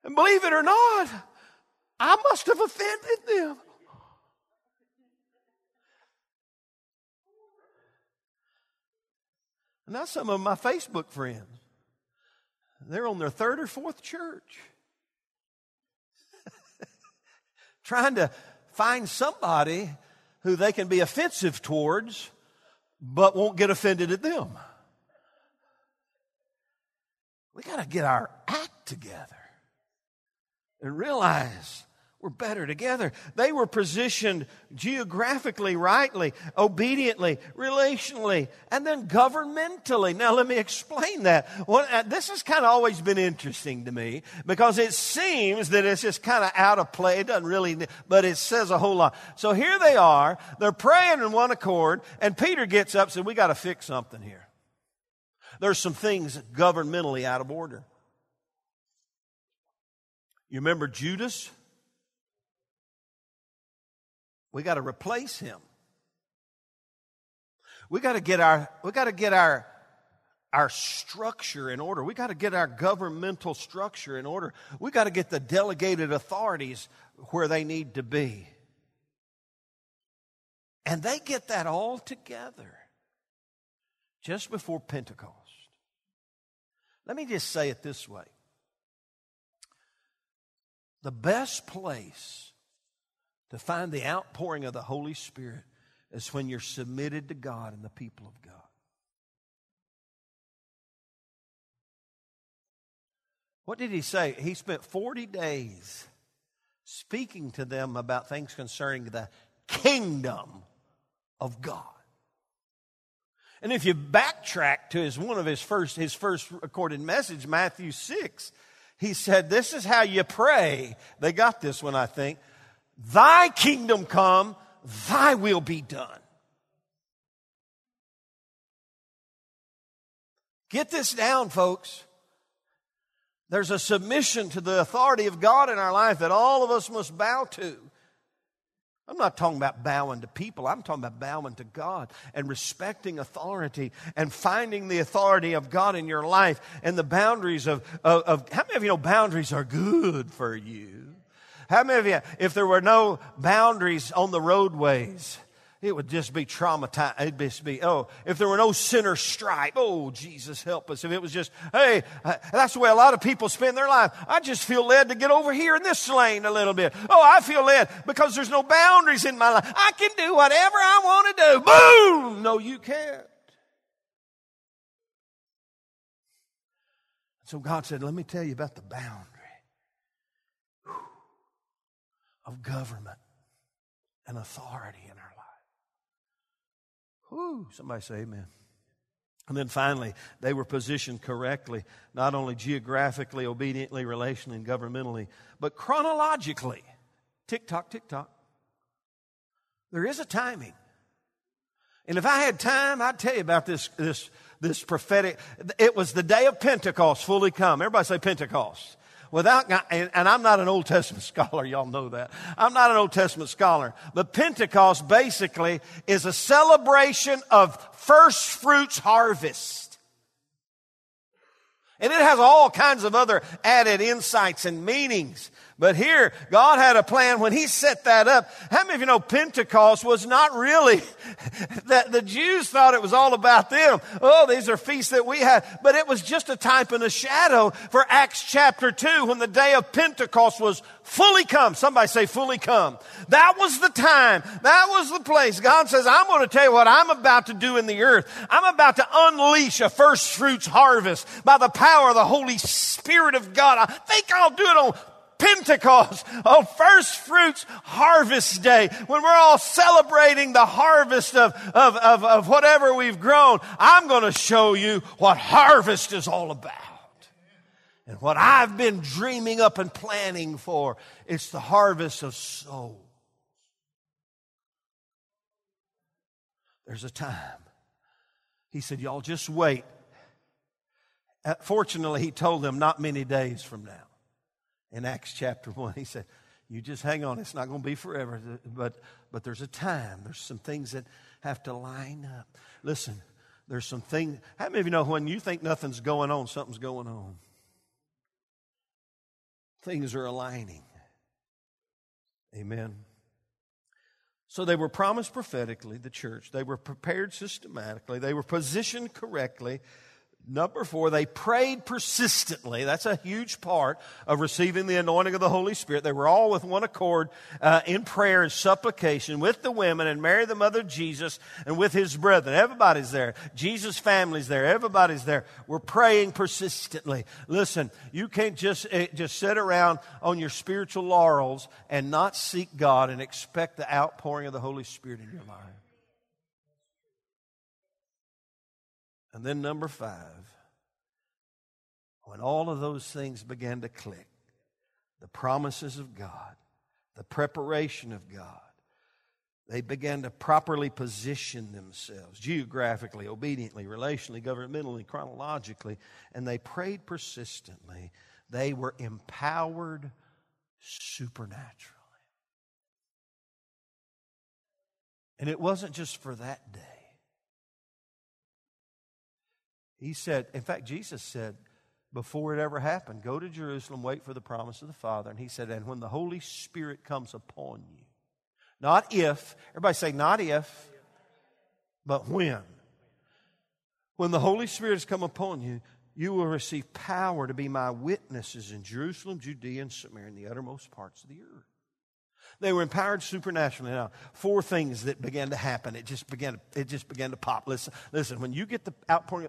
And believe it or not, I must have offended them. Now, some of my Facebook friends, they're on their third or fourth church. Trying to find somebody who they can be offensive towards, but won't get offended at them. We got to get our act together and realize we're better together. They were positioned geographically rightly, obediently, relationally, and then governmentally. Now, let me explain that. Well, uh, this has kind of always been interesting to me because it seems that it's just kind of out of play. It doesn't really, but it says a whole lot. So here they are. They're praying in one accord, and Peter gets up and says, We got to fix something here. There's some things governmentally out of order. You remember Judas? We got to replace him. We got to get our we got to get our our structure in order. We got to get our governmental structure in order. We got to get the delegated authorities where they need to be. And they get that all together just before Pentecost. Let me just say it this way the best place to find the outpouring of the Holy Spirit is when you're submitted to God and the people of God. What did he say? He spent 40 days speaking to them about things concerning the kingdom of God. And if you backtrack to his one of his first his first recorded message, Matthew 6, he said, This is how you pray. They got this one, I think. Thy kingdom come, thy will be done. Get this down, folks. There's a submission to the authority of God in our life that all of us must bow to. I'm not talking about bowing to people. I'm talking about bowing to God and respecting authority and finding the authority of God in your life and the boundaries of, of, of how many of you know boundaries are good for you? How many of you, if there were no boundaries on the roadways, it would just be traumatized. It'd just be, oh, if there were no center stripe, oh, Jesus help us. If it was just, hey, uh, that's the way a lot of people spend their life. I just feel led to get over here in this lane a little bit. Oh, I feel led because there's no boundaries in my life. I can do whatever I want to do. Boom! No, you can't. So God said, let me tell you about the boundaries of government and authority in our life. Whoo, somebody say amen. And then finally, they were positioned correctly, not only geographically, obediently, relationally, and governmentally, but chronologically. Tick tock, tick tock. There is a timing. And if I had time, I'd tell you about this, this, this prophetic. It was the day of Pentecost fully come. Everybody say Pentecost without, and I'm not an Old Testament scholar, y'all know that. I'm not an Old Testament scholar, but Pentecost basically is a celebration of first fruits harvest. And it has all kinds of other added insights and meanings. But here, God had a plan when He set that up. How many of you know Pentecost was not really that the Jews thought it was all about them? Oh, these are feasts that we had. But it was just a type and a shadow for Acts chapter 2 when the day of Pentecost was fully come. Somebody say fully come. That was the time. That was the place. God says, I'm going to tell you what I'm about to do in the earth. I'm about to unleash a first fruits harvest by the power of the Holy Spirit of God. I think I'll do it on Pentecost, on first fruits harvest day, when we're all celebrating the harvest of, of, of, of whatever we've grown, I'm going to show you what harvest is all about. And what I've been dreaming up and planning for, it's the harvest of souls. There's a time. He said, Y'all just wait. Uh, fortunately, he told them not many days from now in Acts chapter 1. He said, You just hang on. It's not going to be forever, but, but there's a time. There's some things that have to line up. Listen, there's some things. How many of you know when you think nothing's going on, something's going on? Things are aligning. Amen. So they were promised prophetically, the church. They were prepared systematically. They were positioned correctly. Number four, they prayed persistently. That's a huge part of receiving the anointing of the Holy Spirit. They were all with one accord uh, in prayer and supplication with the women and Mary, the mother of Jesus, and with his brethren. Everybody's there. Jesus' family's there. Everybody's there. We're praying persistently. Listen, you can't just, uh, just sit around on your spiritual laurels and not seek God and expect the outpouring of the Holy Spirit in your life. And then number five, when all of those things began to click, the promises of God, the preparation of God, they began to properly position themselves geographically, obediently, relationally, governmentally, chronologically, and they prayed persistently. They were empowered supernaturally. And it wasn't just for that day. He said, in fact, Jesus said, before it ever happened, go to Jerusalem, wait for the promise of the Father. And he said, and when the Holy Spirit comes upon you, not if, everybody say, not if, but when. When the Holy Spirit has come upon you, you will receive power to be my witnesses in Jerusalem, Judea, and Samaria, and the uttermost parts of the earth. They were empowered supernaturally. Now, four things that began to happen. It just began. It just began to pop. Listen, listen. When you get the outpouring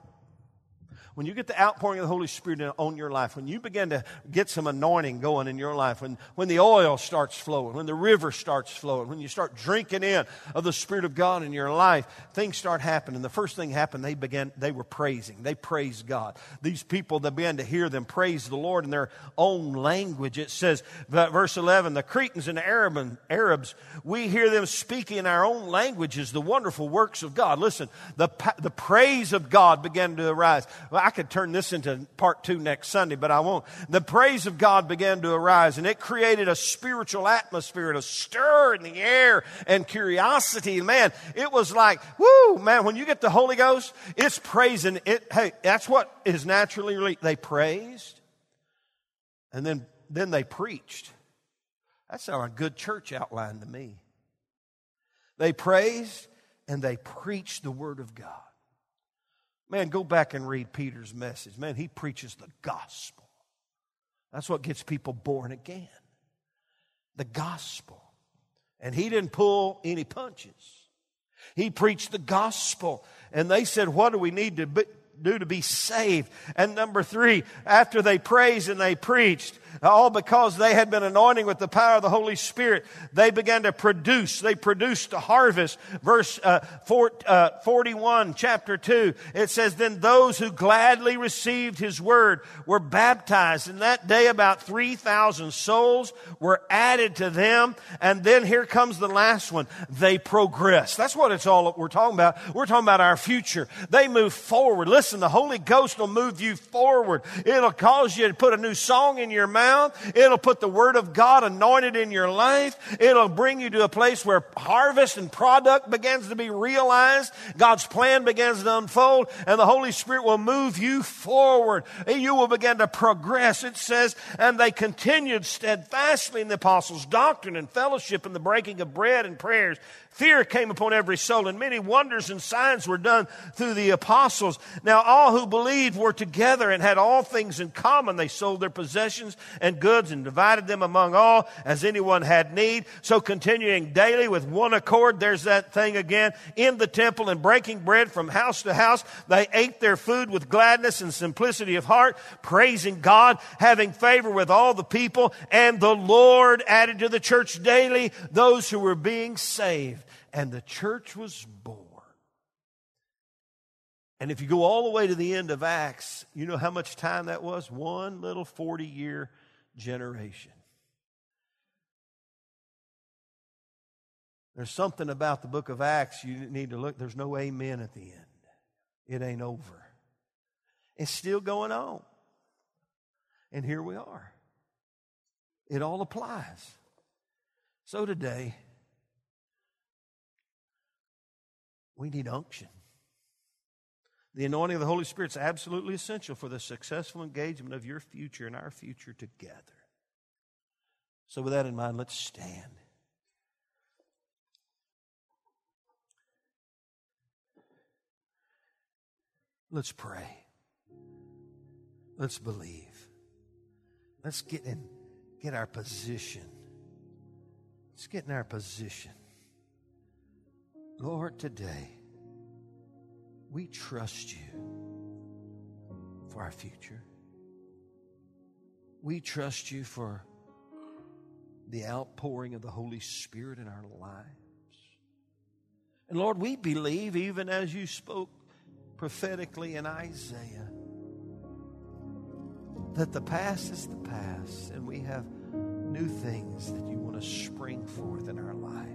when you get the outpouring of the Holy Spirit on your life, when you begin to get some anointing going in your life, when, when the oil starts flowing, when the river starts flowing, when you start drinking in of the Spirit of God in your life, things start happening. The first thing happened, they began, they were praising. They praised God. These people, they began to hear them praise the Lord in their own language. It says, verse 11, the Cretans and the Arabs, we hear them speaking in our own languages the wonderful works of God. Listen, the, the praise of God began to arise. I could turn this into part two next Sunday, but I won't. The praise of God began to arise and it created a spiritual atmosphere and a stir in the air and curiosity. Man, it was like, whoo, man, when you get the Holy Ghost, it's praising. It, hey, that's what is naturally, they praised and then, then they preached. That's not a good church outline to me. They praised and they preached the word of God. Man, go back and read Peter's message. Man, he preaches the gospel. That's what gets people born again. The gospel. And he didn't pull any punches. He preached the gospel. And they said, What do we need to do to be saved? And number three, after they praised and they preached, all because they had been anointing with the power of the Holy Spirit, they began to produce. They produced a harvest. Verse uh, uh, 41, chapter 2, it says, Then those who gladly received his word were baptized. And that day, about 3,000 souls were added to them. And then here comes the last one. They progress. That's what it's all we're talking about. We're talking about our future. They move forward. Listen, the Holy Ghost will move you forward. It'll cause you to put a new song in your mouth. It'll put the Word of God anointed in your life. It'll bring you to a place where harvest and product begins to be realized. God's plan begins to unfold and the Holy Spirit will move you forward. You will begin to progress. It says, and they continued steadfastly in the apostles' doctrine and fellowship and the breaking of bread and prayers. Fear came upon every soul, and many wonders and signs were done through the apostles. Now, all who believed were together and had all things in common. They sold their possessions and goods and divided them among all as anyone had need. So, continuing daily with one accord, there's that thing again, in the temple and breaking bread from house to house, they ate their food with gladness and simplicity of heart, praising God, having favor with all the people, and the Lord added to the church daily those who were being saved and the church was born. And if you go all the way to the end of Acts, you know how much time that was? One little 40 year generation. There's something about the book of Acts you need to look. There's no amen at the end. It ain't over. It's still going on. And here we are. It all applies. So today, We need unction. The anointing of the Holy Spirit is absolutely essential for the successful engagement of your future and our future together. So, with that in mind, let's stand. Let's pray. Let's believe. Let's get in, get our position. Let's get in our position. Lord, today, we trust you for our future. We trust you for the outpouring of the Holy Spirit in our lives. And Lord, we believe, even as you spoke prophetically in Isaiah, that the past is the past and we have new things that you want to spring forth in our life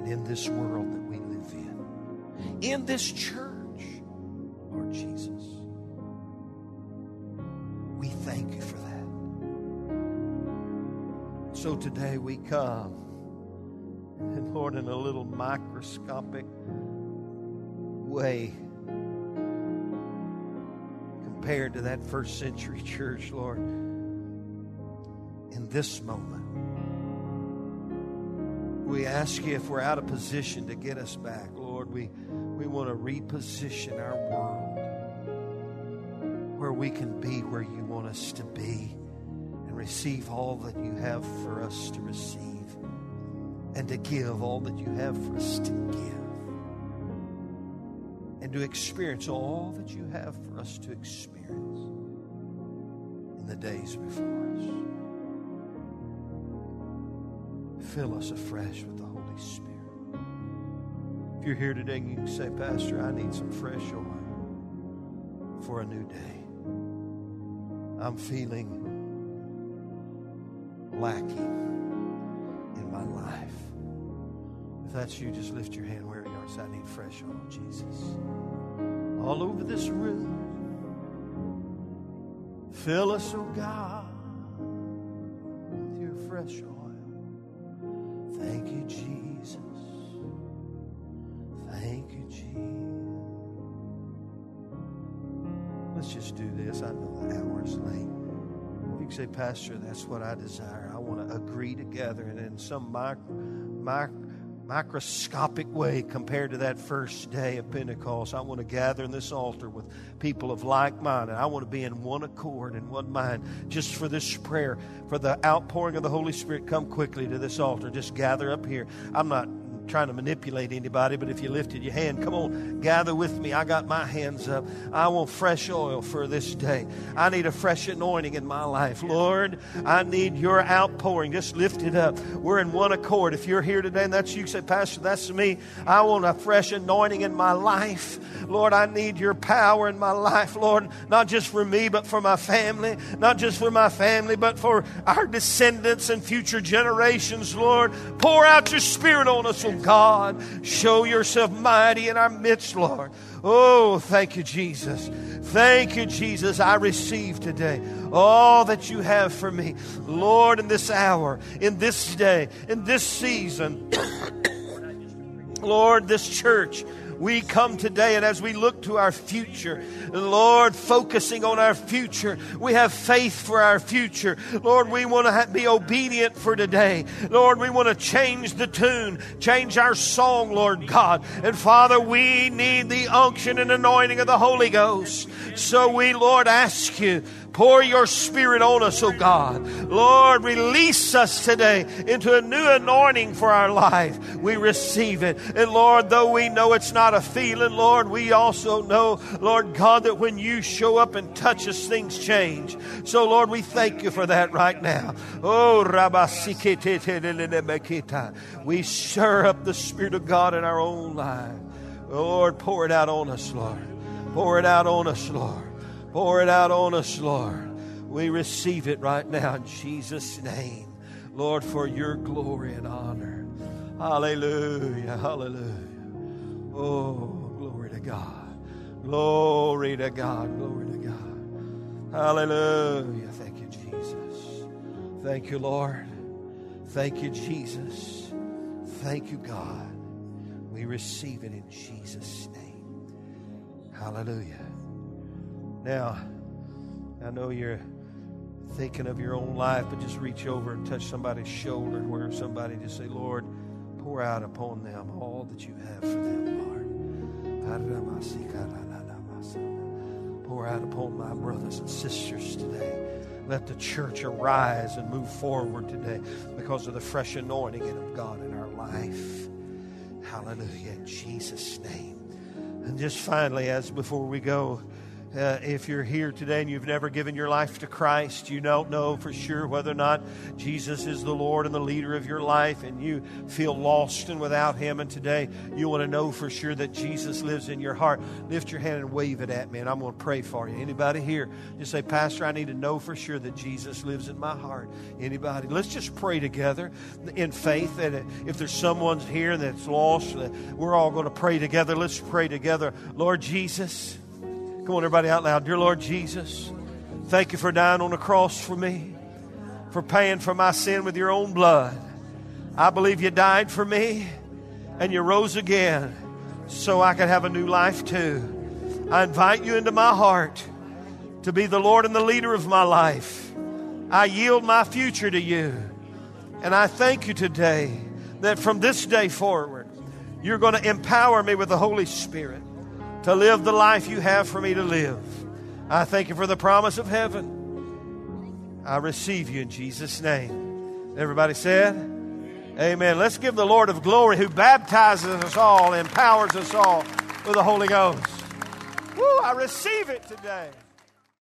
and in this world that we live in, in this church, Lord Jesus. We thank you for that. So today we come, and Lord, in a little microscopic way, compared to that first century church, Lord, in this moment we ask you if we're out of position to get us back, Lord, we, we want to reposition our world where we can be where you want us to be and receive all that you have for us to receive and to give all that you have for us to give and to experience all that you have for us to experience in the days before Fill us afresh with the Holy Spirit. If you're here today and you can say, Pastor, I need some fresh oil for a new day. I'm feeling lacking in my life. If that's you, just lift your hand where you are. Say, I need fresh oil, Jesus. All over this room. Fill us, oh God, with your fresh oil. Thank you, Jesus. Thank you, Jesus. Let's just do this. I know the hour is late. You can say, Pastor, that's what I desire. I want to agree together and in some micro, micro microscopic way compared to that first day of Pentecost. I want to gather in this altar with people of like mind, and I want to be in one accord and one mind just for this prayer, for the outpouring of the Holy Spirit. Come quickly to this altar. Just gather up here. I'm not trying to manipulate anybody, but if you lifted your hand, come on, gather with me. I got my hands up. I want fresh oil for this day. I need a fresh anointing in my life. Lord, I need your outpouring. Just lift it up. We're in one accord. If you're here today and that's you, say, Pastor, that's me. I want a fresh anointing in my life. Lord, I need your power in my life, Lord, not just for me, but for my family, not just for my family, but for our descendants and future generations, Lord. Pour out your spirit on us, oh God. Show yourself mighty in our midst, Lord. Oh, thank you, Jesus. Thank you, Jesus. I receive today all that you have for me. Lord, in this hour, in this day, in this season, Lord, this church we come today and as we look to our future, Lord, focusing on our future, we have faith for our future. Lord, we want to be obedient for today. Lord, we want to change the tune, change our song, Lord God. And Father, we need the unction and anointing of the Holy Ghost. So we, Lord, ask you Pour your spirit on us, oh God. Lord, release us today into a new anointing for our life. We receive it. And Lord, though we know it's not a feeling, Lord, we also know, Lord God, that when you show up and touch us, things change. So, Lord, we thank you for that right now. Oh, we stir up the Spirit of God in our own life. Lord, pour it out on us, Lord. Pour it out on us, Lord. Pour it out on us, Lord. We receive it right now in Jesus' name. Lord, for your glory and honor. Hallelujah. Hallelujah. Oh, glory to God. Glory to God. Glory to God. Hallelujah. Thank you, Jesus. Thank you, Lord. Thank you, Jesus. Thank you, God. We receive it in Jesus' name. Hallelujah. Now, I know you're thinking of your own life, but just reach over and touch somebody's shoulder where somebody just say, Lord, pour out upon them all that you have for them, Lord. Pour out upon my brothers and sisters today. Let the church arise and move forward today because of the fresh anointing of God in our life. Hallelujah. In Jesus' name. And just finally, as before we go, uh, if you're here today and you've never given your life to Christ, you don't know for sure whether or not Jesus is the Lord and the leader of your life, and you feel lost and without Him, and today you want to know for sure that Jesus lives in your heart, lift your hand and wave it at me, and I'm going to pray for you. Anybody here? Just say, Pastor, I need to know for sure that Jesus lives in my heart. Anybody? Let's just pray together in faith. that if there's someone here that's lost, we're all going to pray together. Let's pray together. Lord Jesus. Come on, everybody out loud. Dear Lord Jesus, thank you for dying on the cross for me, for paying for my sin with your own blood. I believe you died for me and you rose again so I could have a new life too. I invite you into my heart to be the Lord and the leader of my life. I yield my future to you. And I thank you today that from this day forward, you're going to empower me with the Holy Spirit to live the life you have for me to live. I thank you for the promise of heaven. I receive you in Jesus' name. Everybody said, Amen. Let's give the Lord of glory who baptizes us all, empowers us all with the Holy Ghost. Woo, I receive it today.